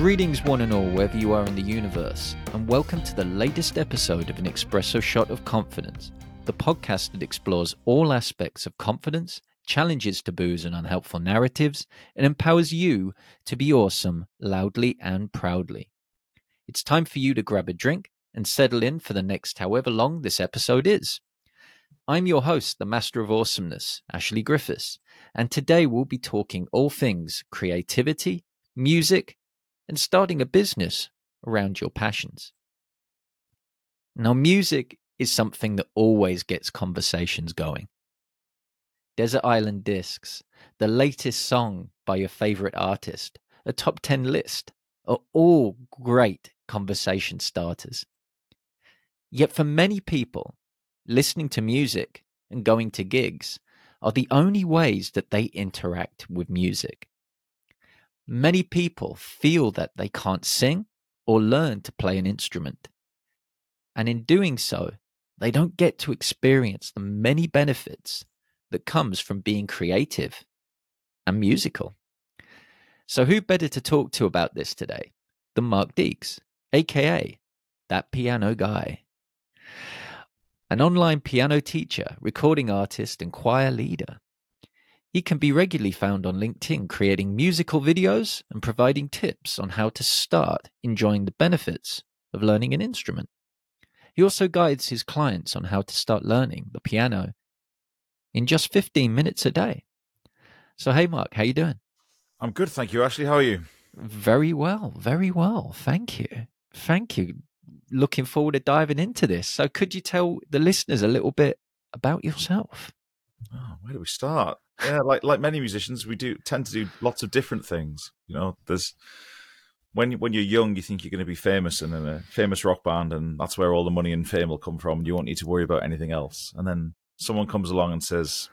Greetings, one and all, wherever you are in the universe, and welcome to the latest episode of An Espresso Shot of Confidence, the podcast that explores all aspects of confidence, challenges taboos and unhelpful narratives, and empowers you to be awesome loudly and proudly. It's time for you to grab a drink and settle in for the next however long this episode is. I'm your host, the Master of Awesomeness, Ashley Griffiths, and today we'll be talking all things creativity, music, and starting a business around your passions. Now, music is something that always gets conversations going. Desert Island Discs, the latest song by your favorite artist, a top 10 list are all great conversation starters. Yet, for many people, listening to music and going to gigs are the only ways that they interact with music. Many people feel that they can't sing or learn to play an instrument. And in doing so, they don't get to experience the many benefits that comes from being creative and musical. So who better to talk to about this today than Mark Deeks, aka that piano guy? An online piano teacher, recording artist, and choir leader. He can be regularly found on LinkedIn creating musical videos and providing tips on how to start enjoying the benefits of learning an instrument. He also guides his clients on how to start learning the piano in just 15 minutes a day. So hey Mark, how you doing? I'm good, thank you. Ashley, how are you? Very well, very well. Thank you. Thank you. Looking forward to diving into this. So could you tell the listeners a little bit about yourself? Oh, where do we start? Yeah, like like many musicians, we do tend to do lots of different things. You know, there's when when you're young, you think you're going to be famous and in a famous rock band, and that's where all the money and fame will come from. You won't need to worry about anything else. And then someone comes along and says,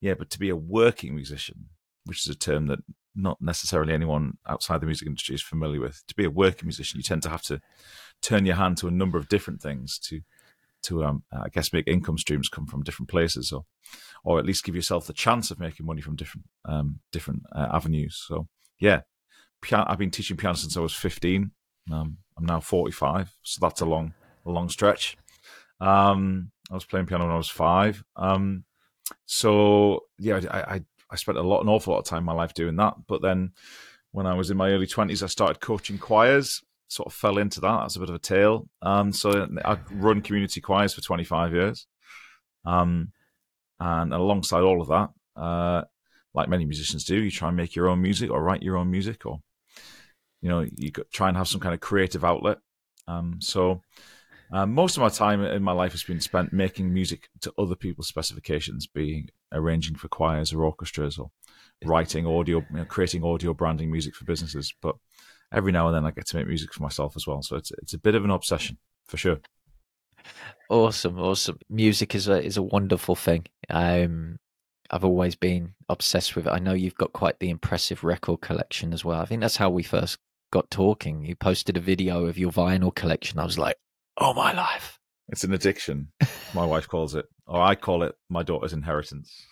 "Yeah, but to be a working musician, which is a term that not necessarily anyone outside the music industry is familiar with, to be a working musician, you tend to have to turn your hand to a number of different things to to um, I guess make income streams come from different places, or or at least give yourself the chance of making money from different um, different uh, avenues. So yeah, I've been teaching piano since I was fifteen. Um, I'm now 45, so that's a long a long stretch. Um, I was playing piano when I was five. Um, so yeah, I, I I spent a lot an awful lot of time in my life doing that. But then when I was in my early twenties, I started coaching choirs sort of fell into that. That's a bit of a tale. Um, so I've run community choirs for 25 years. Um, and alongside all of that, uh, like many musicians do, you try and make your own music or write your own music or, you know, you try and have some kind of creative outlet. Um, so uh, most of my time in my life has been spent making music to other people's specifications, being arranging for choirs or orchestras or writing audio, you know, creating audio branding music for businesses. But every now and then I get to make music for myself as well. So it's it's a bit of an obsession for sure. Awesome, awesome. Music is a is a wonderful thing. Um, I've always been obsessed with it. I know you've got quite the impressive record collection as well. I think that's how we first got talking. You posted a video of your vinyl collection. I was like, oh my life. It's an addiction. My wife calls it, or I call it my daughter's inheritance.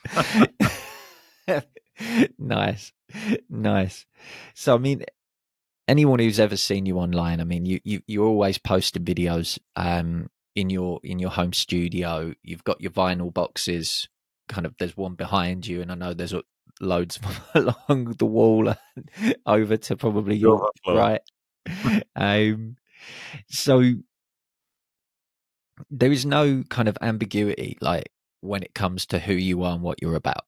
nice, nice. So, I mean, anyone who's ever seen you online, I mean, you you you're always posting videos um, in your in your home studio. You've got your vinyl boxes. Kind of, there's one behind you, and I know there's loads along the wall over to probably your right. um, so there is no kind of ambiguity, like when it comes to who you are and what you're about.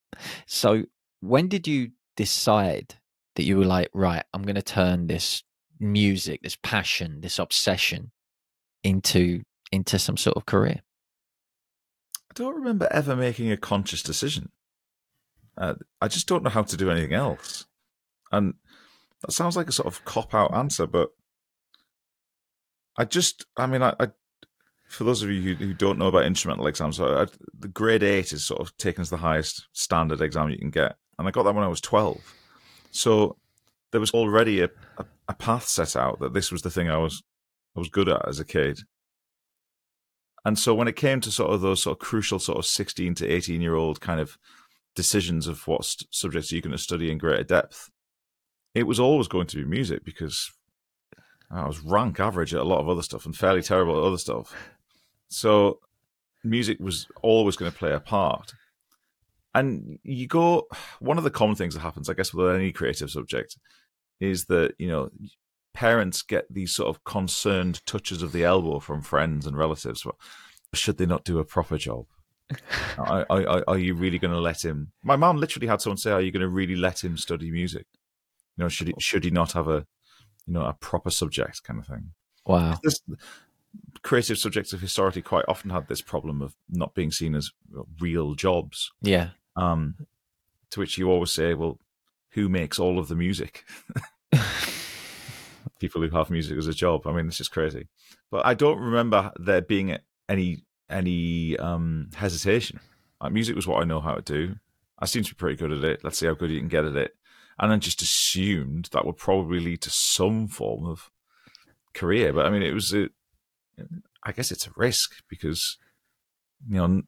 So when did you decide that you were like, right, I'm going to turn this music, this passion, this obsession into into some sort of career? I don't remember ever making a conscious decision. Uh, I just don't know how to do anything else, and that sounds like a sort of cop out answer, but I just, I mean, I, I for those of you who, who, don't know about instrumental exams, I, the grade eight is sort of taken as the highest standard exam you can get, and I got that when I was twelve. So there was already a, a, a, path set out that this was the thing I was I was good at as a kid. And so when it came to sort of those sort of crucial sort of 16 to 18 year old kind of decisions of what subjects you're going to study in greater depth, it was always going to be music because I was rank average at a lot of other stuff and fairly terrible at other stuff. So music was always going to play a part. And you go, one of the common things that happens, I guess, with any creative subject is that, you know, parents get these sort of concerned touches of the elbow from friends and relatives. Well, should they not do a proper job? are, are, are, you really going to let him? My mom literally had someone say, "Are you going to really let him study music? You know, should he should he not have a, you know, a proper subject kind of thing?" Wow. This, creative subjects have historically quite often had this problem of not being seen as real jobs. Yeah. Um, to which you always say, "Well, who makes all of the music?" People who have music as a job. I mean, it's just crazy. But I don't remember there being any any um, hesitation. Like music was what I know how to do. I seem to be pretty good at it. Let's see how good you can get at it. And then just assumed that would probably lead to some form of career. But I mean, it was a, I guess it's a risk because, you know,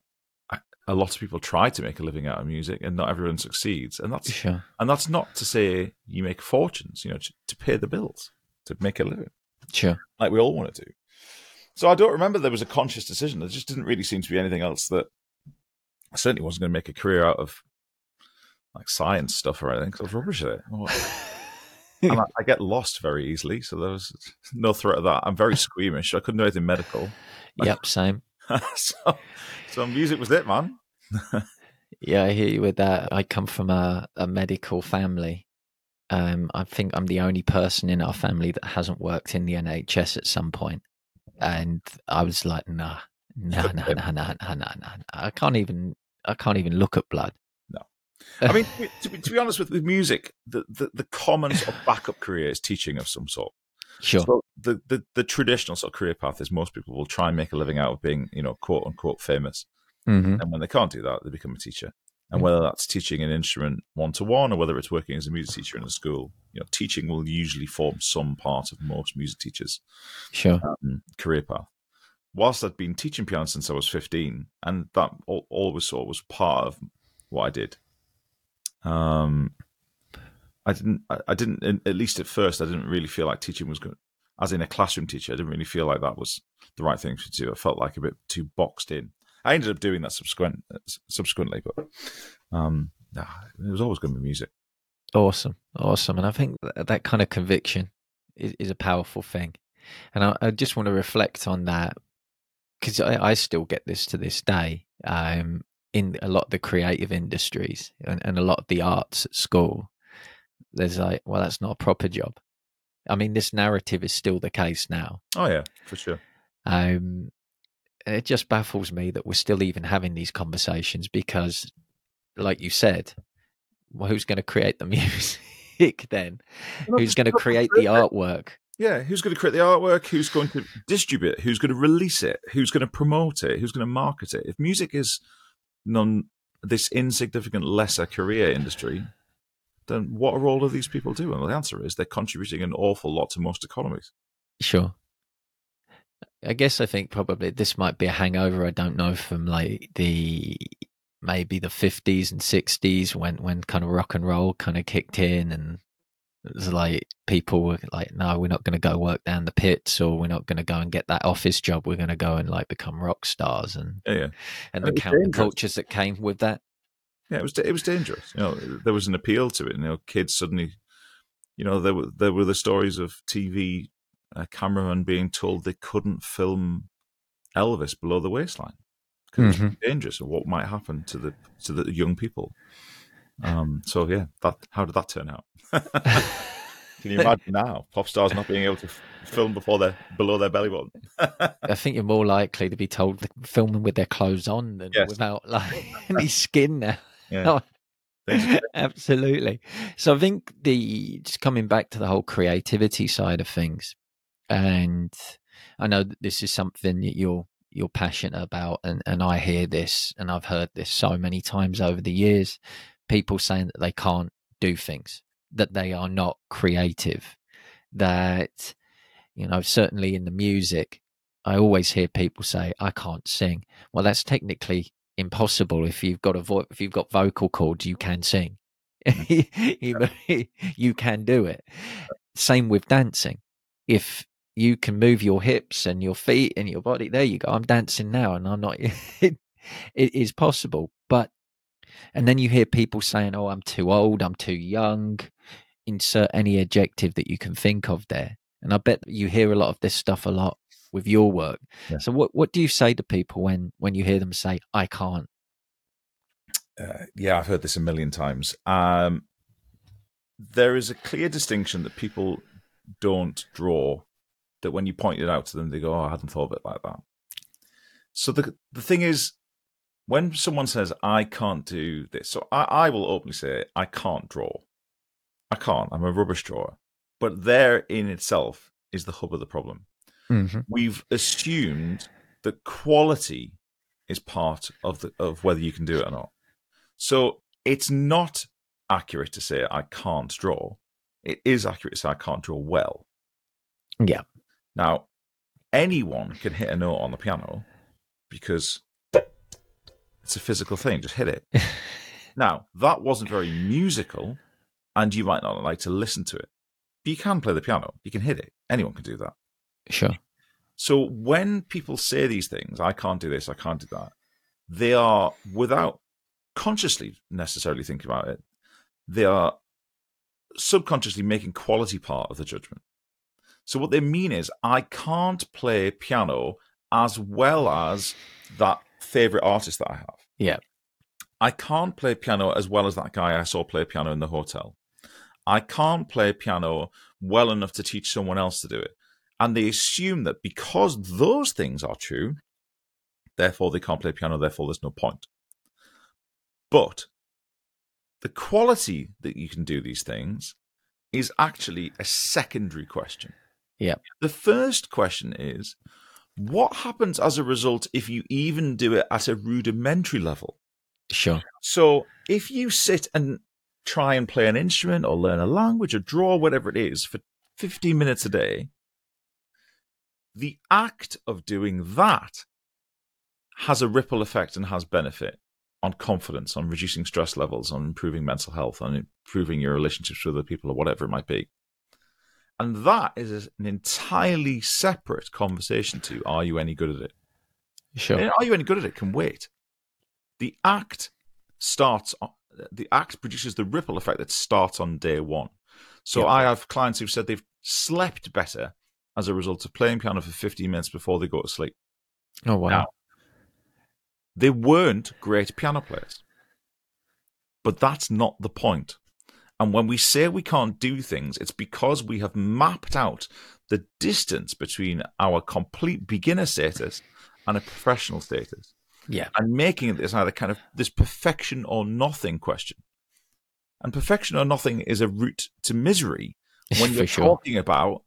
a lot of people try to make a living out of music and not everyone succeeds. And that's, sure. and that's not to say you make fortunes, you know, to, to pay the bills, to make a living. Sure. Like we all want to do. So I don't remember there was a conscious decision. There just didn't really seem to be anything else that I certainly wasn't going to make a career out of like science stuff or anything because I was rubbish at it. and I, I, get lost very easily, so there was no threat of that. I'm very squeamish. I couldn't do anything medical. Yep, same. so, so music was it, man. yeah, I hear you with that. I come from a, a medical family. Um, I think I'm the only person in our family that hasn't worked in the NHS at some point. And I was like, nah, nah, nah, nah, nah, nah, nah. I can't even, I can't even look at blood. No, I mean, to, be, to, be honest with, with music, the, the the commons of backup career is teaching of some sort. Sure. So the, the the traditional sort of career path is most people will try and make a living out of being, you know, quote unquote famous, mm-hmm. and when they can't do that, they become a teacher. And whether that's teaching an instrument one to one or whether it's working as a music teacher in a school, you know, teaching will usually form some part of most music teachers' sure um, career path. Whilst I'd been teaching piano since I was fifteen, and that always sort of was part of what I did. Um, I didn't. I, I didn't. At least at first, I didn't really feel like teaching was good. As in a classroom teacher, I didn't really feel like that was the right thing to do. I felt like a bit too boxed in. I ended up doing that subsequent, subsequently, but um, nah, it was always going to be music. Awesome, awesome, and I think that, that kind of conviction is, is, a powerful thing, and I, I, just want to reflect on that because I, I, still get this to this day um, in a lot of the creative industries and, and a lot of the arts at school. There's like, well, that's not a proper job. I mean, this narrative is still the case now. Oh yeah, for sure. Um, it just baffles me that we're still even having these conversations because, like you said, well, who's going to create the music then? who's going to create the artwork? Yeah, who's going to create the artwork? Who's going to distribute it? Who's going to release it? Who's going to promote it? Who's going to market it? If music is non this insignificant lesser career industry, then what are all of these people doing? Well, the answer is they're contributing an awful lot to most economies. Sure. I guess I think probably this might be a hangover. I don't know from like the maybe the fifties and sixties when when kind of rock and roll kind of kicked in and it was like people were like, no, we're not going to go work down the pits, or we're not going to go and get that office job. We're going to go and like become rock stars, and yeah, yeah. and, and the countercultures that came with that. Yeah, it was it was dangerous. You know, there was an appeal to it. You know, kids suddenly, you know, there were there were the stories of TV a cameraman being told they couldn't film Elvis below the waistline because mm-hmm. it's dangerous or what might happen to the to the young people. Um, so yeah, that how did that turn out? Can you imagine now pop stars not being able to f- film before they're below their belly button? I think you're more likely to be told to filming with their clothes on than yes. without like any skin now. Yeah. Absolutely. So I think the just coming back to the whole creativity side of things, and I know that this is something that you're you're passionate about, and and I hear this, and I've heard this so many times over the years. People saying that they can't do things, that they are not creative, that you know certainly in the music, I always hear people say I can't sing. Well, that's technically impossible if you've got a vo- if you've got vocal cords, you can sing. Mm-hmm. you, you can do it. Same with dancing. If you can move your hips and your feet and your body. There you go. I'm dancing now, and I'm not. it, it is possible, but and then you hear people saying, "Oh, I'm too old. I'm too young." Insert any adjective that you can think of there, and I bet you hear a lot of this stuff a lot with your work. Yeah. So, what what do you say to people when when you hear them say, "I can't"? Uh, yeah, I've heard this a million times. Um, there is a clear distinction that people don't draw. That when you point it out to them, they go, "Oh, I hadn't thought of it like that." So the the thing is, when someone says, "I can't do this," so I, I will openly say, "I can't draw. I can't. I'm a rubbish drawer." But there in itself is the hub of the problem. Mm-hmm. We've assumed that quality is part of the of whether you can do it or not. So it's not accurate to say I can't draw. It is accurate to say I can't draw well. Yeah. Now, anyone can hit a note on the piano because it's a physical thing. Just hit it. now, that wasn't very musical, and you might not like to listen to it. But you can play the piano. You can hit it. Anyone can do that. Sure. So when people say these things, I can't do this, I can't do that, they are without consciously necessarily thinking about it, they are subconsciously making quality part of the judgment. So what they mean is, I can't play piano as well as that favorite artist that I have. Yeah. I can't play piano as well as that guy I saw play piano in the hotel. I can't play piano well enough to teach someone else to do it. And they assume that because those things are true, therefore they can't play piano, therefore there's no point. But the quality that you can do these things is actually a secondary question. Yeah. The first question is what happens as a result if you even do it at a rudimentary level? Sure. So if you sit and try and play an instrument or learn a language or draw whatever it is for 15 minutes a day, the act of doing that has a ripple effect and has benefit on confidence, on reducing stress levels, on improving mental health, on improving your relationships with other people or whatever it might be. And that is an entirely separate conversation to are you any good at it? Sure. And are you any good at it can wait. The act starts, the act produces the ripple effect that starts on day one. So Yeah. I have clients who've said they've slept better as a result of playing piano for 15 minutes before they go to sleep. Oh wow. Now, they weren't great piano players. But that's not the point. And when we say we can't do things, it's because we have mapped out the distance between our complete beginner status and a professional status Yeah. and making it this either kind of this perfection or nothing question. And perfection or nothing is a route to misery when you're sure. talking about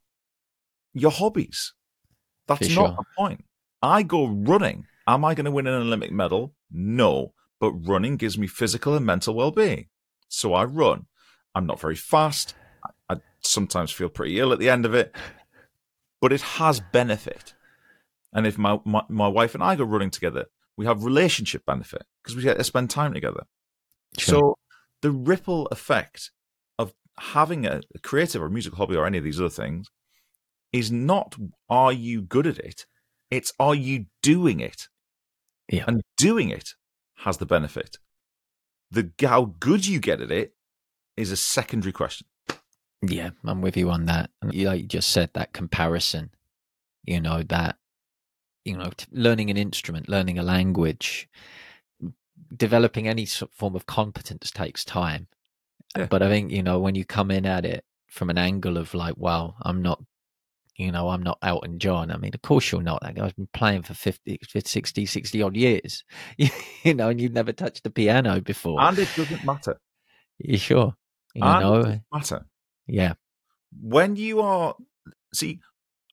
your hobbies. That's For not sure. the point. I go running. Am I going to win an Olympic medal? No. But running gives me physical and mental well being. So I run. I'm not very fast. I, I sometimes feel pretty ill at the end of it, but it has benefit. And if my, my, my wife and I go running together, we have relationship benefit because we get to spend time together. Sure. So the ripple effect of having a, a creative or musical hobby or any of these other things is not are you good at it? It's are you doing it? Yeah. And doing it has the benefit. The how good you get at it is a secondary question. Yeah, I'm with you on that. And you- like you just said, that comparison, you know, that, you know, t- learning an instrument, learning a language, developing any sort form of competence takes time. Yeah. But I think, you know, when you come in at it from an angle of like, well, I'm not, you know, I'm not Elton John. I mean, of course you're not. That guy's been playing for 50, 50 60, 60 odd years, you know, and you've never touched a piano before. And it doesn't matter. you sure? You and it know, doesn't matter. yeah, When you are see,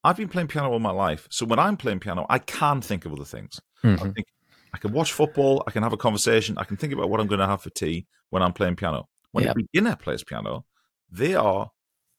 I've been playing piano all my life. So when I'm playing piano, I can think of other things. I Mhm. think I can watch football, I can have a conversation, I can think about what I'm going to have for tea when I'm playing piano. When Yeah. a beginner plays piano, they are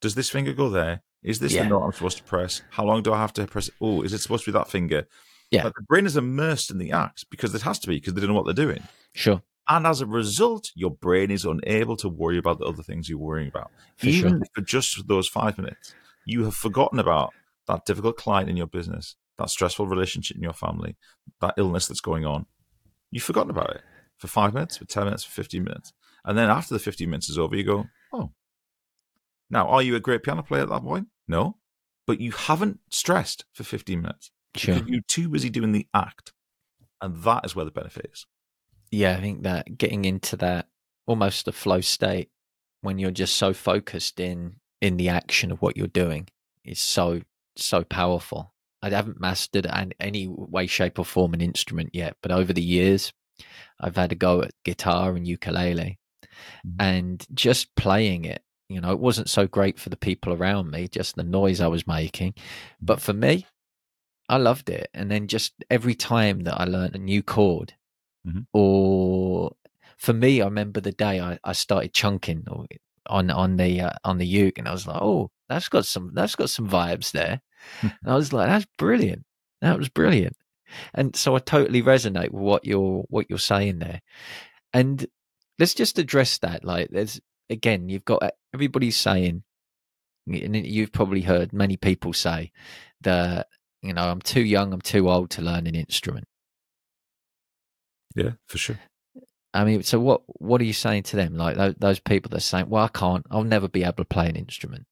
does this finger go there? Is this Yeah. the note I'm supposed to press? How long do I have to press? Oh, is it supposed to be that finger? Yeah. Like, the brain is immersed in the act because it has to be because they don't know what they're doing. sure. And as a result, your brain is unable to worry about the other things you're worrying about. For Even sure. for just those five minutes, you have forgotten about that difficult client in your business, that stressful relationship in your family, that illness that's going on, you've forgotten about it for five minutes, for 10 minutes, for 15 minutes. And then after the 15 minutes is over, you go, oh. Now, are you a great piano player at that point? No. But you haven't stressed for 15 minutes. Sure. You're too busy doing the act. And that is where the benefit is. Yeah, I think that getting into that almost a flow state when you're just so focused in in the action of what you're doing is so so powerful. I haven't mastered in any way, shape, or form an instrument yet, but over the years, I've had a go at guitar and ukulele, mm-hmm. and just playing it. You know, it wasn't so great for the people around me, just the noise I was making, but for me, I loved it. And then just every time that I learned a new chord, mm-hmm. or for me, I remember the day I, I started chunking on on the uh, on the uke, and I was like, oh, that's got some that's got some vibes there. and I was like, that's brilliant. That was brilliant. And so I totally resonate with what you're what you're saying there. And let's just address that. Like, there's again, you've got everybody's saying, and you've probably heard many people say that you know I'm too young, I'm too old to learn an instrument. Yeah, for sure. I mean, so what? What are you saying to them? Like those, those people that are saying, "Well, I can't. I'll never be able to play an instrument."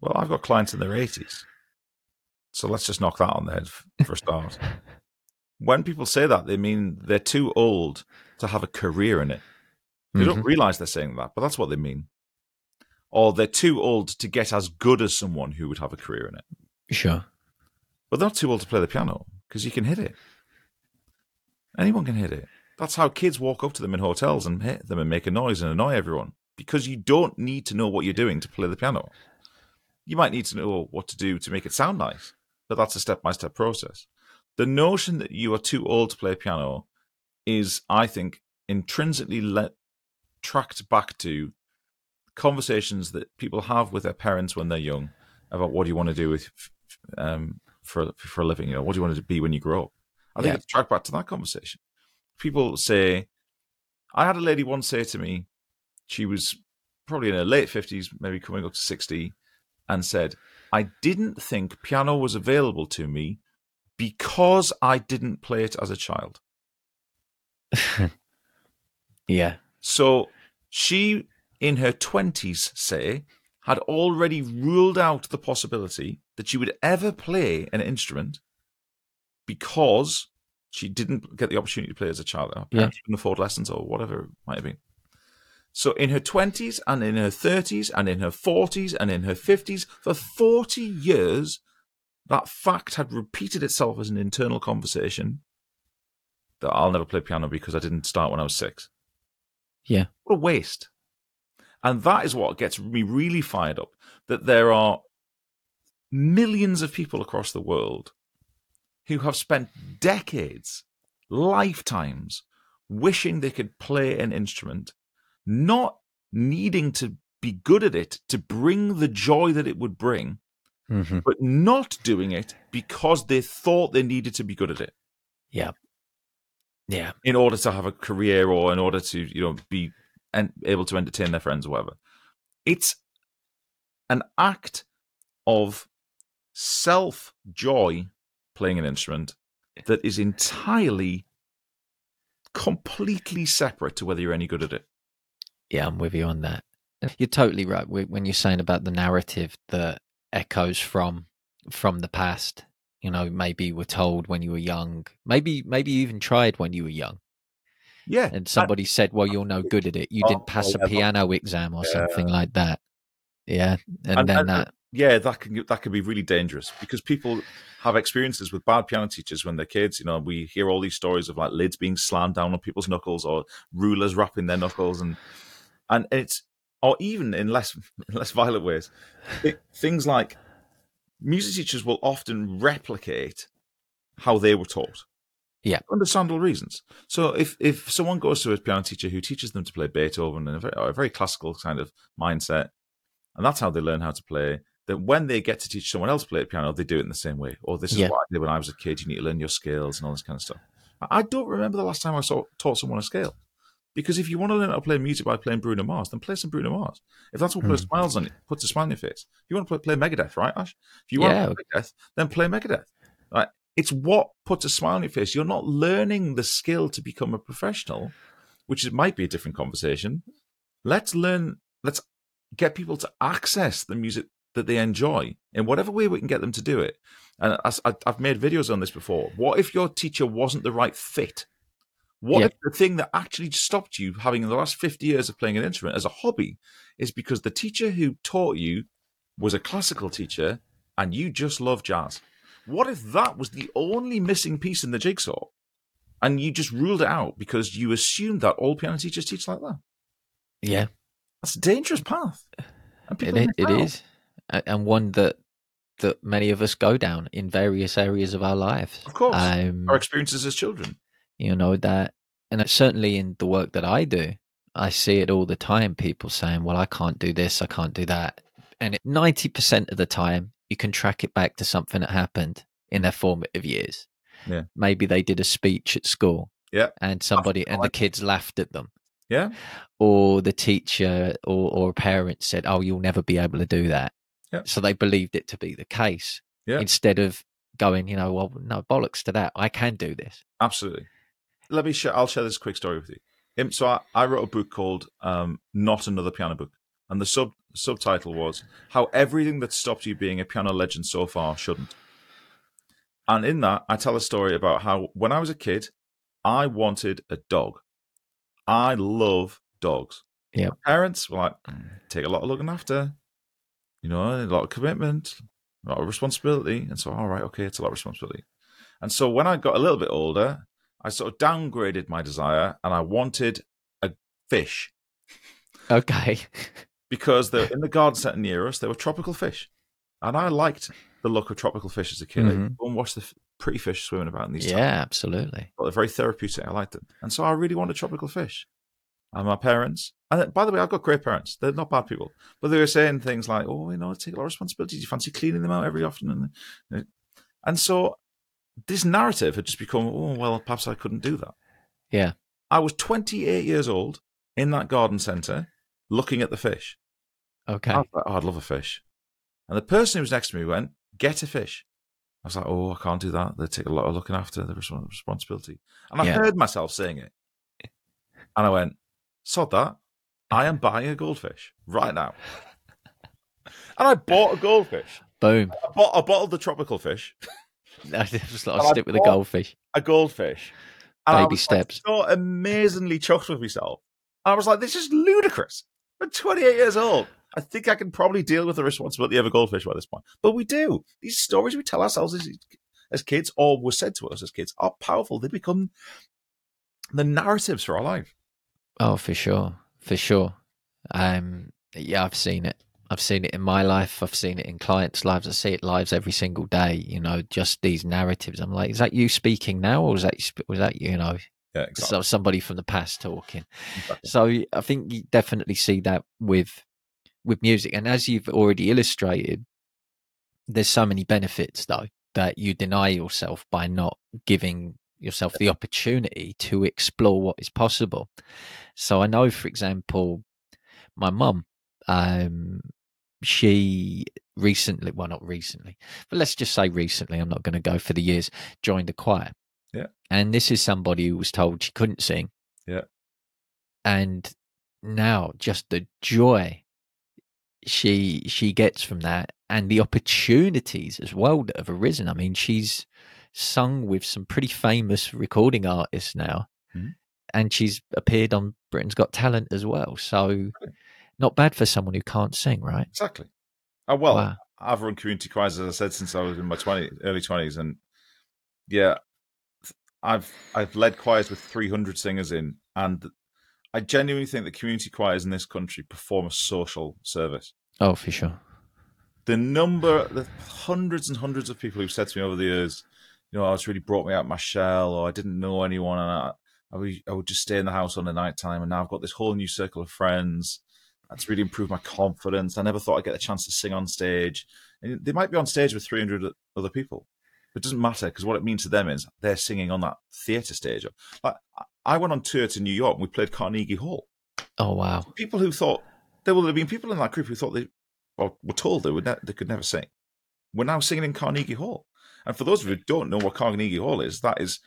Well, I've got clients in their eighties, so let's just knock that on the head for a start. when people say that, they mean they're too old to have a career in it. They mm-hmm. don't realize they're saying that, but that's what they mean. Or they're too old to get as good as someone who would have a career in it. Sure. But they're not too old to play the piano because you can hit it. Anyone can hit it. That's how kids walk up to them in hotels and hit them and make a noise and annoy everyone because you don't need to know what you're doing to play the piano. You might need to know what to do to make it sound nice, but that's a step by step process. The notion that you are too old to play piano is, I think, intrinsically le- tracked back to conversations that people have with their parents when they're young about what do you want to do with um, for for a living. You know, what do you want to be when you grow up? I think yeah. it's tracked back to that conversation. People say, I had a lady once say to me, she was probably in her late fifties, maybe coming up to sixty, and said, "I didn't think piano was available to me because I didn't play it as a child." yeah. So she, in her 20s, say, had already ruled out the possibility that she would ever play an instrument because she didn't get the opportunity to play as a child. Her parents yeah. couldn't afford lessons or whatever it might have been. So in her 20s and in her 30s and in her 40s and in her 50s, for 40 years, that fact had repeated itself as an internal conversation that I'll never play piano because I didn't start when I was six. Yeah. What a waste. And that is what gets me really fired up that there are millions of people across the world who have spent decades, lifetimes, wishing they could play an instrument, not needing to be good at it to bring the joy that it would bring, mm-hmm. but not doing it because they thought they needed to be good at it. Yeah. Yeah. In order to have a career or in order to, you know, be and able to entertain their friends or whatever. It's an act of self joy playing an instrument that is entirely completely separate to whether you're any good at it. Yeah, I'm with you on that. You're totally right when you're saying about the narrative that echoes from from the past you know maybe you were told when you were young maybe maybe you even tried when you were young. Yeah and somebody I, said well you're no good at it. You didn't pass a oh, piano exam or something like that. Yeah and, and then and, that yeah that can that can be really dangerous because people have experiences with bad piano teachers when they're kids you know we hear all these stories of like lids being slammed down on people's knuckles or rulers wrapping their knuckles and and it's or even in less in less violent ways it, things like music teachers will often replicate how they were taught. Yeah. Understandable reasons. So if, if someone goes to a piano teacher who teaches them to play Beethoven in a very, a very classical kind of mindset, and that's how they learn how to play, that when they get to teach someone else to play the piano, they do it in the same way. Or this is yeah. what I did when I was a kid. You need to learn your scales and all this kind of stuff. I don't remember the last time I saw, taught someone a scale. Because if you want to learn how to play music by playing Bruno Mars, then play some Bruno Mars. If that's what puts Mm. smiles on you, puts a smile on your face. If you want to play, play Megadeth, right, Ash? If you want Yeah. to play Megadeth, then play Megadeth. Right? It's what puts a smile on your face. You're not learning the skill to become a professional, which is, might be a different conversation. Let's learn. Let's get people to access the music that they enjoy in whatever way we can get them to do it. And I, I've made videos on this before. What if your teacher wasn't the right fit? What Yeah. if the thing that actually stopped you having the last 50 years of playing an instrument as a hobby is because the teacher who taught you was a classical teacher and you just love jazz? What if that was the only missing piece in the jigsaw and you just ruled it out because you assumed that all piano teachers teach like that? Yeah, That's a dangerous path. And it, it is, and one that that many of us go down in various areas of our lives. Of course. um, Our experiences as children. you know that, and certainly in the work that I do, I see it all the time. People saying, "Well, I can't do this, I can't do that," and ninety percent of the time, you can track it back to something that happened in their formative years. Yeah. maybe they did a speech at school. Yeah. and somebody and the kids laughed at them. Yeah. or the teacher or, or a parent said, "Oh, you'll never be able to do that." Yeah. So they believed it to be the case Yeah. instead of going, you know, well, no bollocks to that. I can do this. Absolutely. Let me share. I'll share this quick story with you. So I, I wrote a book called um, "Not Another Piano Book," and the sub subtitle was "How Everything That Stopped You Being a Piano Legend So Far Shouldn't." And in that, I tell a story about how when I was a kid, I wanted a dog. I love dogs. Yeah. Parents were like, take a lot of looking after, you know, a lot of commitment, a lot of responsibility. And so, all right, okay, it's a lot of responsibility. And so when I got a little bit older, I sort of downgraded my desire and I wanted a fish Okay. because they're in the garden centre near us. They were tropical fish. And I liked the look of tropical fish as a kid. I Mhm. go and watch the pretty fish swimming about in these yeah, tanks. absolutely. But they're very therapeutic. I liked them. And so I really wanted tropical fish. And my parents, and uh, by the way, I've got great parents. They're not bad people. But they were saying things like, oh, you know, take a lot of responsibility. Do you fancy cleaning them out every often? And, uh, and so this narrative had just become, oh, well, perhaps I couldn't do that. Yeah. I was 28 years old in that garden centre looking at the fish. Okay. I was like, oh, I'd love a fish. And the person who was next to me went, get a fish. I was like, oh, I can't do that. They take a lot of looking after the res- responsibility. And I Yeah. heard myself saying it. And I went, sod that. I am buying a goldfish right now. and I bought a goldfish. Boom. I, bought, I bottled the tropical fish, I just thought And I'd stick with bought- goldfish. a goldfish. And I Baby was, like, steps. so amazingly chuffed with myself. I was like, this is ludicrous. I'm 28 years old. I think I can probably deal with the responsibility of a goldfish by this point. But we do. These stories we tell ourselves as, as kids, or were said to us as kids, are powerful. They become the narratives for our life. Oh, for sure, for sure. Um, yeah, I've seen it. I've seen it in my life. I've seen it in clients' lives. I see it lives every single day. You know, just these narratives. I'm like, is that you speaking now, or was that was that you know Yeah, so somebody from the past talking? Exactly. So I think you definitely see that with with music, and as you've already illustrated, there's so many benefits though that you deny yourself by not giving yourself the opportunity to explore what is possible. So I know, for example, my mum, um, she recently, well, not recently, but let's just say recently, I'm not going to go for the years, joined a choir. Yeah. And this is somebody who was told she couldn't sing. Yeah. And now just the joy she she gets from that and the opportunities as well that have arisen. I mean, she's sung with some pretty famous recording artists now. Mhm. And she's appeared on Britain's Got Talent as well. So not bad for someone who can't sing, right? Exactly. Oh, well, Wow. I've run community choirs, as I said, since I was in my 20, early 20s. And yeah, I've I've led choirs with 300 singers in. And I genuinely think that community choirs in this country perform a social service. Oh, for sure. The number, the hundreds and hundreds of people who've said to me over the years, you know, I was really brought me out of my shell, or I didn't know anyone, and I, I, would, I would just stay in the house on the night time, and now I've got this whole new circle of friends. That's really improved my confidence. I never thought I'd get a chance to sing on stage. And they might be on stage with 300 other people. But it doesn't matter because what it means to them is they're singing on that theatre stage. Like, I went on tour to New York and we played Carnegie Hall. Oh wow. People who thought there will have been people in that group who thought they or were told they would ne- they could never sing. We're now singing in Carnegie Hall. And for those of you who don't know what Carnegie Hall is, that is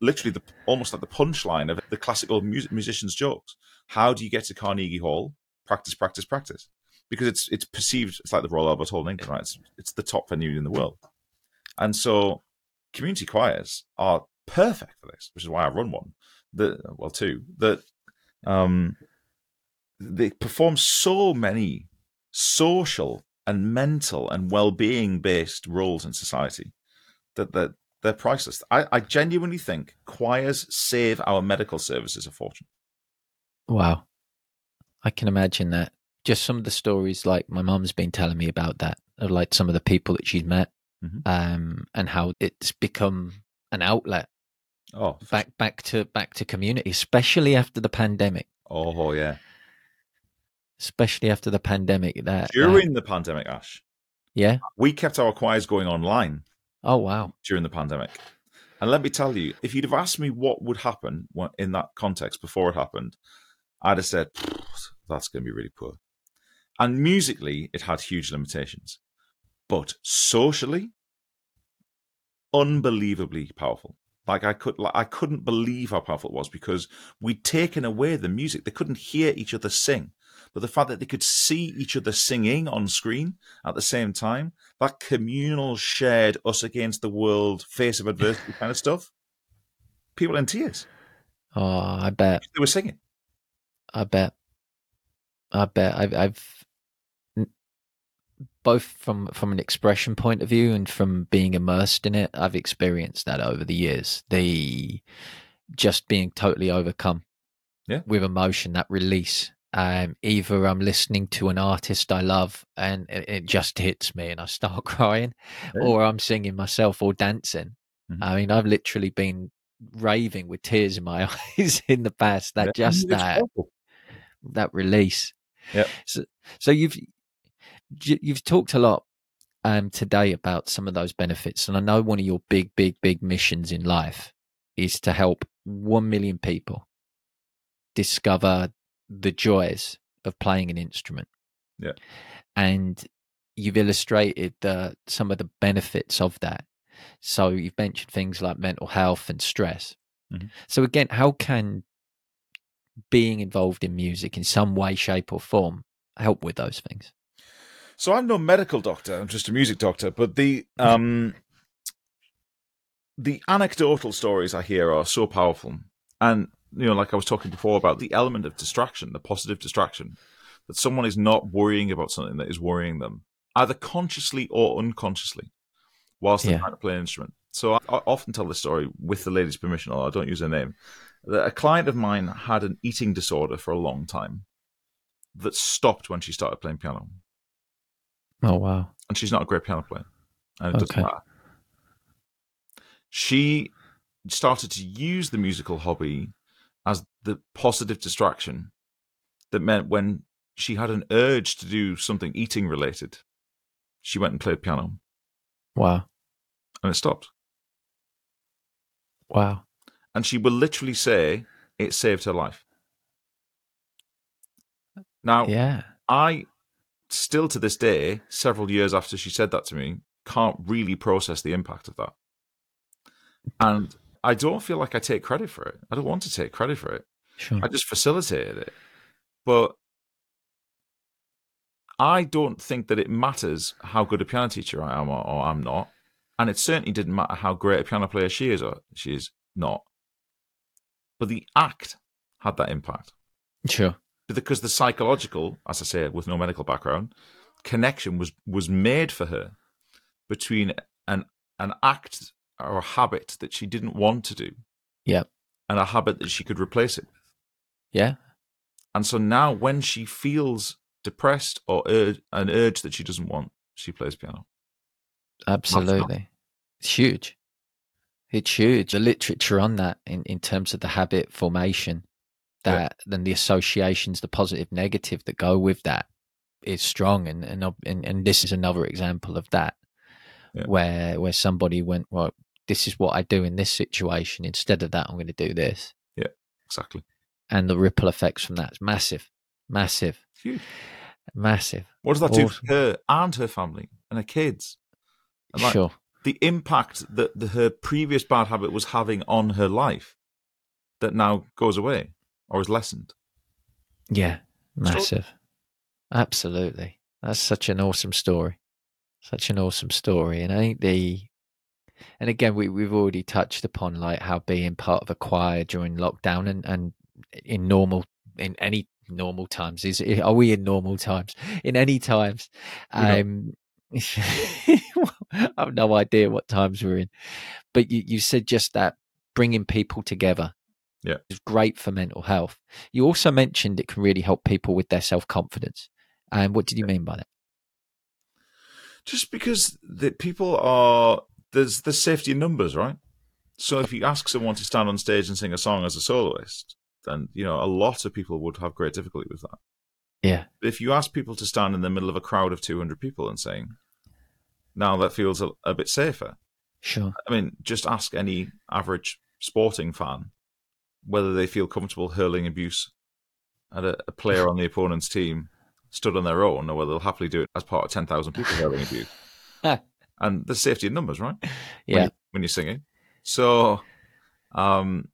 literally the almost like the punchline of the classical music, musicians' jokes. How do you get to Carnegie Hall? Practice, practice, practice. Because it's it's perceived it's like the Royal Albert Hall in England, right? It's, it's the top venue in the world, and so community choirs are perfect for this, which is why I run one. The well, two that um, they perform so many social and mental and well-being based roles in society that that they're priceless. I, I genuinely think choirs save our medical services a fortune. Wow. I can imagine that. Just some of the stories like my mum's been telling me about that, of like some of the people that she's met, Mhm. um, and how it's become an outlet Oh, back back to back to community, especially after the pandemic. Oh yeah. Especially after the pandemic, that During the pandemic, Ash, yeah. we kept our choirs going online Oh wow. during the pandemic. And let me tell you, if you'd have asked me what would happen in that context before it happened, I'd have said that's going to be really poor. And musically, it had huge limitations, but socially, unbelievably powerful. Like I could, like, I couldn't believe how powerful it was because we'd taken away the music. They couldn't hear each other sing, but the fact that they could see each other singing on screen at the same time, that communal, shared us against the world, face of adversity kind of stuff. People in tears. Oh, I bet. They were singing. I bet. I bet. I've, I've both from from an expression point of view and from being immersed in it. I've experienced that over the years. The just being totally overcome, Yeah. with emotion. That release. Um, either I'm listening to an artist I love and it, it just hits me and I start crying, Yeah. or I'm singing myself or dancing. Mhm. I mean, I've literally been raving with tears in my eyes in the past. That Yeah. just that that release. Yep. So, so you've you- you've talked a lot um, today about some of those benefits, and I know one of your big, big, big missions in life is to help one million people discover the joys of playing an instrument. Yeah. and you've illustrated the some of the benefits of that. So you've mentioned things like mental health and stress. Mhm. So again, how can being involved in music in some way, shape, or form help with those things? So I'm no medical doctor. I'm just a music doctor. But the um, the anecdotal stories I hear are so powerful, and you know, like I was talking before about the element of distraction, the positive distraction, that someone is not worrying about something that is worrying them, either consciously or unconsciously, whilst they're trying to play an instrument. So I, I often tell this story with the lady's permission, although I don't use her name. That a client of mine had an eating disorder for a long time that stopped when she started playing piano Oh wow! and she's not a great piano player, and it doesn't Okay. matter. She started to use the musical hobby the positive distraction that meant when she had an urge to do something eating related, she went and played piano, Wow! and it stopped. Wow! And she will literally say it saved her life. Now, Yeah. I still to this day, several years after she said that to me, can't really process the impact of that. And I don't feel like I take credit for it. I don't want to take credit for it. Sure. I just facilitated it. But I don't think that it matters how good a piano teacher I am or, or I'm not. And it certainly didn't matter how great a piano player she is or she is not. But the act had that impact Sure. because the psychological, as I say, with no medical background, connection was was made for her between an an act or a habit that she didn't want to do, Yep. and a habit that she could replace it with. Yeah. And so now, when she feels depressed or ur- an urge that she doesn't want, she plays piano. Absolutely. It's huge. It's huge. The literature on that in, in terms of the habit formation, Yeah. that then the associations, the positive, negative that go with that is strong. And and and, and this is another example of that. Yeah. Where where somebody went, well, this is what I do in this situation. Instead of that, I'm going to do this. Yeah. exactly. And the ripple effects from that massive, massive, Huge. massive. What does that do for her and her family and her kids? And like, sure. the impact that the, her previous bad habit was having on her life that now goes away or is lessened. Yeah, massive. Absolutely. That's such an awesome story. Such an awesome story. And I think the and again we, we've already touched upon like how being part of a choir during lockdown and, and in normal in any normal times is are we in normal times? In any times. Um I have no idea what times we're in. But you, you said just that bringing people together Yeah. is great for mental health. You also mentioned it can really help people with their self confidence. And what did you mean by that? Just because the people are there's the safety in numbers, right? So if you ask someone to stand on stage and sing a song as a soloist, then you know a lot of people would have great difficulty with that. Yeah. If you ask people to stand in the middle of a crowd of 200 people and sing, now that feels a, a bit safer. Sure. I mean, just ask any average sporting fan whether they feel comfortable hurling abuse at a, a player on the opponent's team stood on their own, or whether they'll happily do it as part of 10,000 people hurling abuse. and the safety in numbers, right? When Yeah. you- when you're singing. So, um,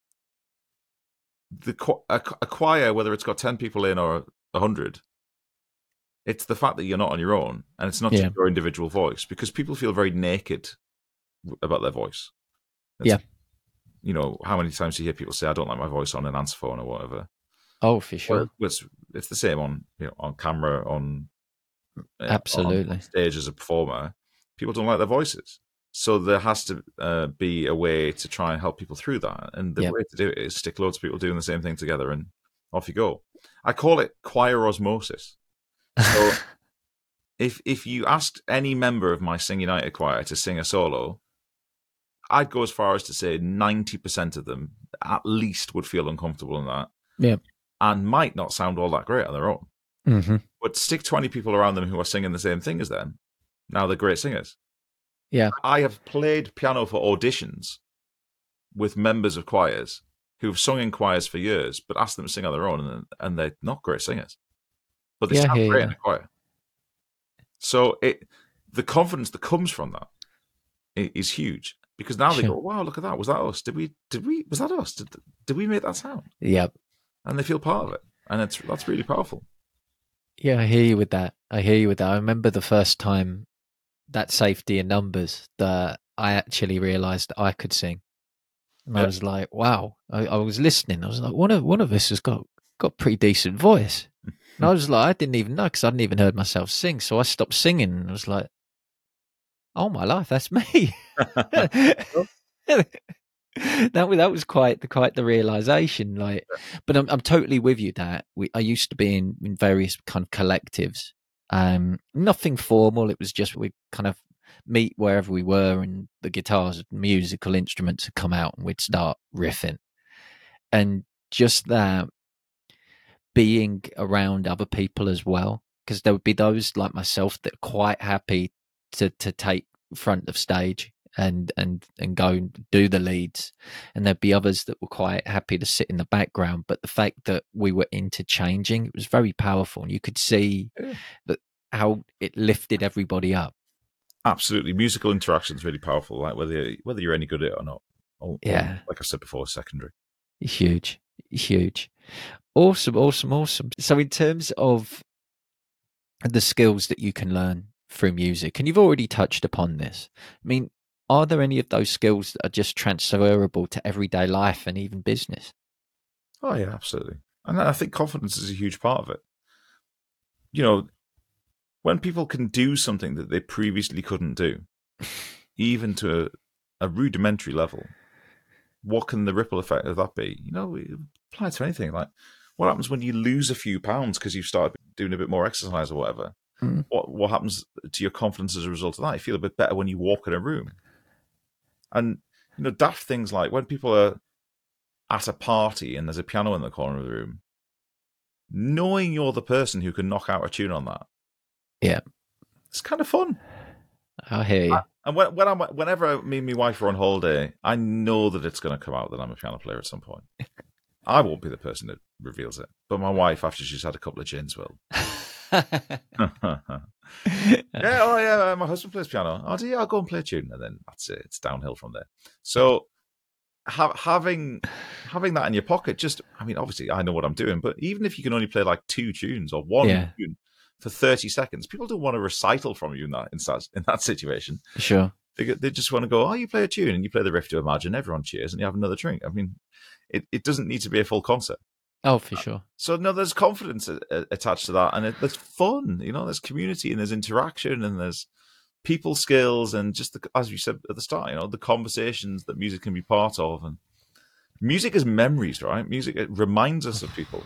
the a, a choir, whether it's got 10 people in or 100, it's the fact that you're not on your own and it's not Yeah. your individual voice because people feel very naked about their voice. Yeah. You know, how many times you hear people say, I don't like my voice on an answer phone or whatever? Oh, for Well, sure. it's, it's the same on you know on camera, on eh, on Absolutely. stage as a performer. People don't like their voices, so there has to uh, be a way to try and help people through that. And the Yep. way to do it is stick loads of people doing the same thing together, and off you go. I call it choir osmosis. So if if you asked any member of my Sing United choir to sing a solo, I'd go as far as to say ninety percent of them at least would feel uncomfortable in that. Yeah. And might not sound all that great on their own. hmm But stick twenty people around them who are singing the same thing as them. Now they're great singers. Yeah. I have played piano for auditions with members of choirs who've sung in choirs for years, but asked them to sing on their own, and, and they're not great singers. But they Yeah, sound hear great you. in a choir. So it, the confidence that comes from that is huge because now they go, "Wow, look at that! Was that us? Did we? Did we? Was that us? Did, did we make that sound?" Yep. And they feel part of it, and it's that's really powerful. Yeah, I hear you with that. I hear you with that. I remember the first time that safety in numbers that I actually realized I could sing. And I was like, wow. I, I was listening. I was like, one of one of us has got got a pretty decent voice. And I was like, I didn't even know because I hadn't even heard myself sing. So I stopped singing and I was like, oh my life, that's me. that was that was quite the quite the realization. Like, but I'm I'm totally with you that we I used to be in in various kind of collectives. Um, nothing formal. It was just we kind of meet wherever we were, and the guitars, musical instruments would come out, and we'd start riffing, and just that being around other people as well, because there would be those like myself that are quite happy to to take front of stage and and and go and do the leads and there'd be others that were quite happy to sit in the background but the fact that we were interchanging it was very powerful and you could see that how it lifted everybody up Absolutely, musical interaction is really powerful. Like whether whether you're any good at it or not. Or- or, Yeah. like I said before, secondary. huge huge awesome awesome awesome so in terms of the skills that you can learn through music and you've already touched upon this i mean are there any of those skills that are just transferable to everyday life and even business Oh yeah, absolutely. And I think confidence is a huge part of it. You know, when people can do something that they previously couldn't do, even to a, a rudimentary level, what can the ripple effect of that be? You know, apply to anything. Like, what happens when you lose a few pounds because you've started doing a bit more exercise or whatever? Mm. What what happens to your confidence as a result of that? You feel a bit better when you walk in a room. And you know, daft things like when people are at a party and there's a piano in the corner of the room, knowing you're the person who can knock out a tune on that. Yeah. It's kind of fun. i hear you And when, when I'm, whenever me and my wife are on holiday, I know that it's going to come out that I'm a piano player at some point. I won't be the person that reveals it, but my wife, after she's had a couple of gins, will. yeah, oh yeah, my husband plays piano. Oh, do you? I'll go and play a tune, and then that's it. It's downhill from there. So, ha- having having that in your pocket, just I mean, obviously, I know what I'm doing, but even if you can only play like two tunes or one Yeah. tune for 30 seconds, people don't want a recital from you in that in that, in that situation. sure. They they just want to go, oh, you play a tune and you play the riff to Imagine, everyone cheers, and you have another drink. I mean, it, it doesn't need to be a full concert. Oh, for sure. So no, there's confidence a- a- attached to that, and it, there's fun. You know, there's community and there's interaction and there's people skills and just the, as you said at the start, you know, the conversations that music can be part of, and music is memories, right? Music it reminds us of people.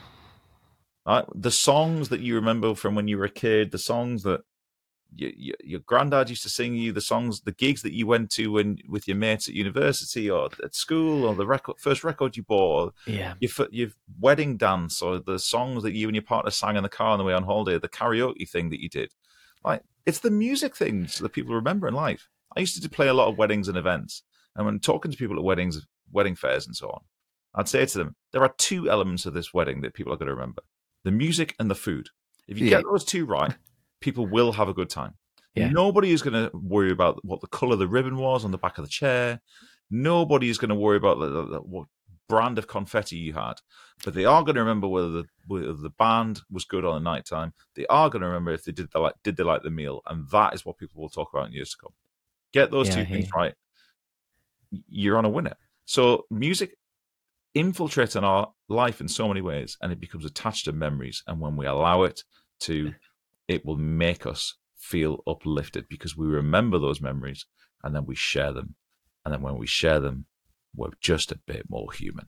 Right? The songs that you remember from when you were a kid, the songs that your, your, your granddad used to sing you, the songs, the gigs that you went to when with your mates at university or at school, or the record, first record you bought, Yeah. your your wedding dance or the songs that you and your partner sang in the car on the way on holiday, the karaoke thing that you did. Like it's the music things that people remember in life. I used to play a lot of weddings and events, and when talking to people at weddings, wedding fairs, and so on, I'd say to them, there are two elements of this wedding that people are going to remember: the music and the food. If you Yeah. get those two right, people will have a good time. Yeah. Nobody is going to worry about what the color of the ribbon was on the back of the chair. Nobody is going to worry about the, the, the- what brand of confetti you had, but they are going to remember whether the whether the band was good on the night time. They are going to remember if they did the like did they like the meal, and that is what people will talk about in years to come. Get those Yeah, two things right, you're on a winner. So music infiltrates in our life in so many ways, and it becomes attached to memories. And when we allow it to, it will make us feel uplifted because we remember those memories, and then we share them. And then when we share them, we're just a bit more human.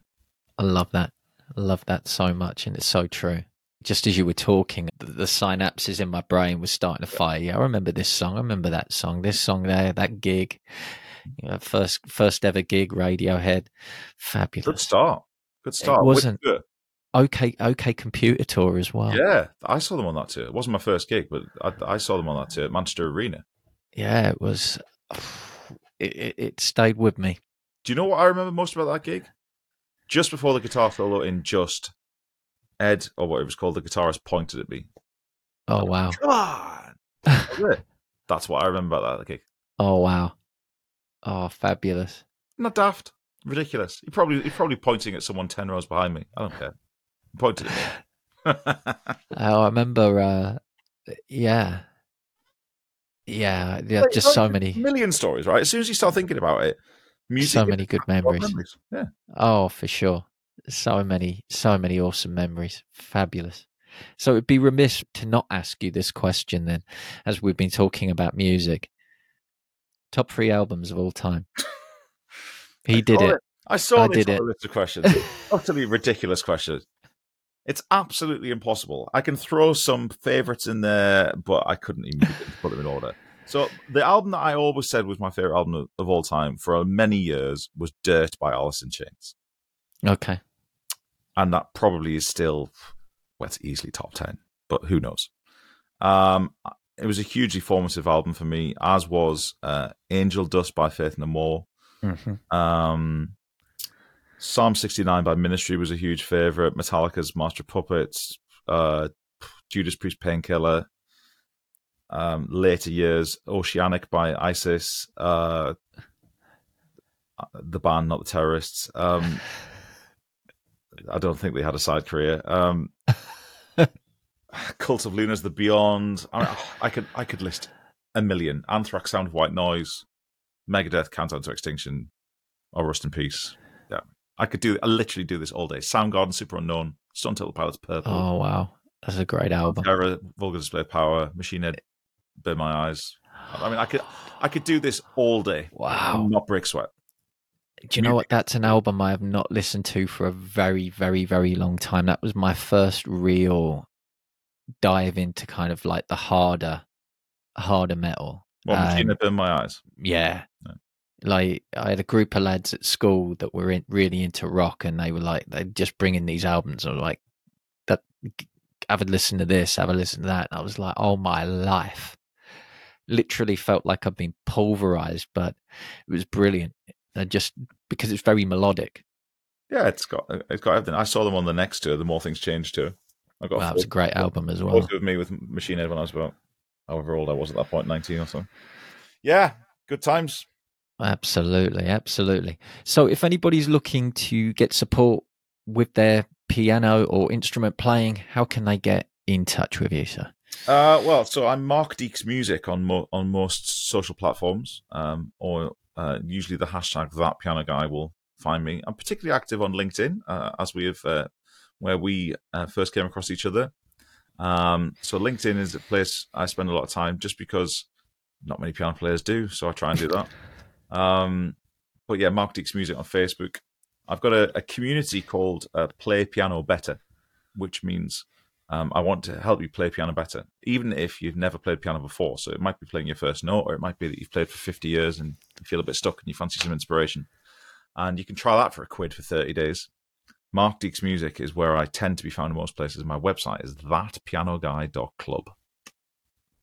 I love that. I love that so much, and it's so true. Just as you were talking, the, the synapses in my brain was starting to fire. Yeah, I remember this song. I remember that song. This song there, that gig. You know, first first ever gig, Radiohead. Fabulous. Good start. Good start. It wasn't- Good. Okay, okay, computer tour as well. Yeah, I saw them on that tour. It wasn't my first gig, but I, I saw them on that tour at Manchester Arena. Yeah, it was. It, it, stayed with me. Do you know what I remember most about that gig? Just before the guitar solo in Just, Ed, or what it was called, the guitarist pointed at me. Oh wow. Come on! That. That's what I remember about that gig. Oh wow. Oh, fabulous. Not daft. Ridiculous. He probably he's probably pointing at someone ten rows behind me. I don't care. Pointed at me. Oh, I remember. Uh, yeah, yeah, yeah. Just like so a many, million stories, right? As soon as you start thinking about it, music so many good of memories. Yeah. Oh, for sure. So many, so many awesome memories. Fabulous. So it'd be remiss to not ask you this question then, as we've been talking about music. Top three albums of all time. He did saw it. I saw I this did it. list of questions. Utterly ridiculous question. It's absolutely impossible. I can throw some favorites in there, but I couldn't even put them in order. So the album that I always said was my favorite album of, of all time for many years was "Dirt" by Alice in Chains, Okay. and that probably is still, well, it's easily top ten, but who knows? Um, it was a hugely formative album for me, as was uh, "Angel Dust" by Faith No More. hmm Um, Psalm 69 by Ministry was a huge favorite. Metallica's Master Puppets, uh, Judas Priest Painkiller. Um, later years, Oceanic by ISIS, uh, the band, not the terrorists. Um, I don't think they had a side career. Um, Cult of Luna's The Beyond. I, I could I could list a million. Anthrax, Sound of White Noise, Megadeth, Countdown to Extinction, or Rust in Peace. Yeah, I could do. I literally do this all day. Soundgarden, Superunknown, Stone Temple Pilots, Purple, Oh wow, that's a great album. Terror, Vulgar Display of Power, Machine Head, Burn My Eyes. I mean, I could I could do this all day. Wow. Not break sweat. Do you know what? That's an album I have not listened to for a very, very, very long time. That was my first real dive into kind of like the harder, harder metal. Well, Machine Um, Burn My Eyes. Yeah. Yeah. Like I had a group of lads at school that were in, really into rock, and they were like they just bring in these albums. And I was like, that have a listen to this, have a listen to that. And I was like, oh my life, literally felt like I've been pulverized, but it was brilliant. I just because it's very melodic. Yeah, it's got uh, it's got everything. I saw them on the next tour, the More Things Change tour. I got wow, it's a great album as well. with me with Machine Head when I was about however old I was at that point, nineteen or so. Yeah, good times. Absolutely, absolutely. So, if anybody's looking to get support with their piano or instrument playing, how can they get in touch with you, sir? Uh, well, so I'm Mark Deeks Music on mo- on most social platforms, um, or uh, usually the hashtag that piano guy will find me. I'm particularly active on LinkedIn, uh, as we have uh, where we uh, first came across each other. Um, so LinkedIn is a place I spend a lot of time, just because not many piano players do. So I try and do that. Um, but yeah, Mark Deeks Music on Facebook. I've got a, a community called uh, Play Piano Better, which means um, I want to help you play piano better, even if you've never played piano before. So it might be playing your first note, or it might be that you've played for 50 years and you feel a bit stuck and you fancy some inspiration. And you can try that for a quid for 30 days. Mark Deeks Music is where I tend to be found in most places. My website is thatpianoguy.club.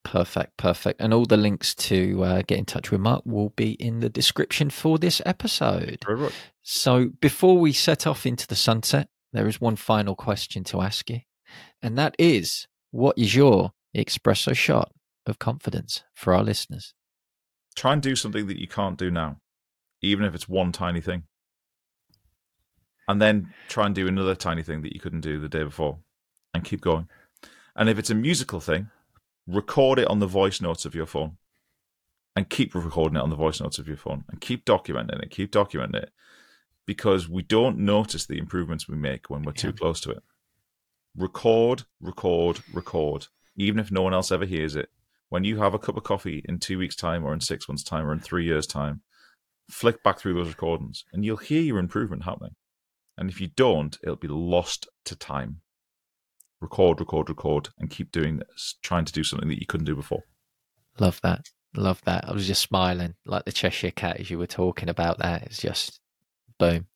Perfect, perfect. And all the links to uh, get in touch with Mark will be in the description for this episode. Good. So before we set off into the sunset, there is one final question to ask you. And that is what is your espresso shot of confidence for our listeners? Try and do something that you can't do now, even if it's one tiny thing. And then try and do another tiny thing that you couldn't do the day before and keep going. And if it's a musical thing, record it on the voice notes of your phone and keep recording it on the voice notes of your phone and keep documenting it, keep documenting it because we don't notice the improvements we make when we're yeah. too close to it. Record, record, record, even if no one else ever hears it. When you have a cup of coffee in two weeks' time, or in six months' time, or in three years' time, flick back through those recordings and you'll hear your improvement happening. And if you don't, it'll be lost to time record, record, record, and keep doing this, trying to do something that you couldn't do before. Love that. Love that. I was just smiling like the Cheshire Cat as you were talking about that. It's just boom,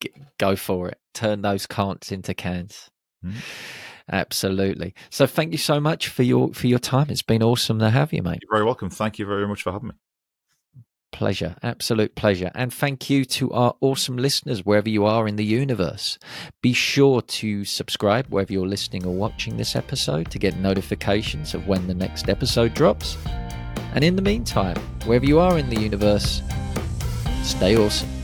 G- go for it. Turn those can'ts into cans. Mm-hmm. Absolutely. So thank you so much for your for your time. It's been awesome to have you, mate. You're very welcome. Thank you very much for having me. Pleasure, absolute pleasure. And thank you to our awesome listeners wherever you are in the universe. Be sure to subscribe wherever you're listening or watching this episode to get notifications of when the next episode drops. And in the meantime, wherever you are in the universe, stay awesome.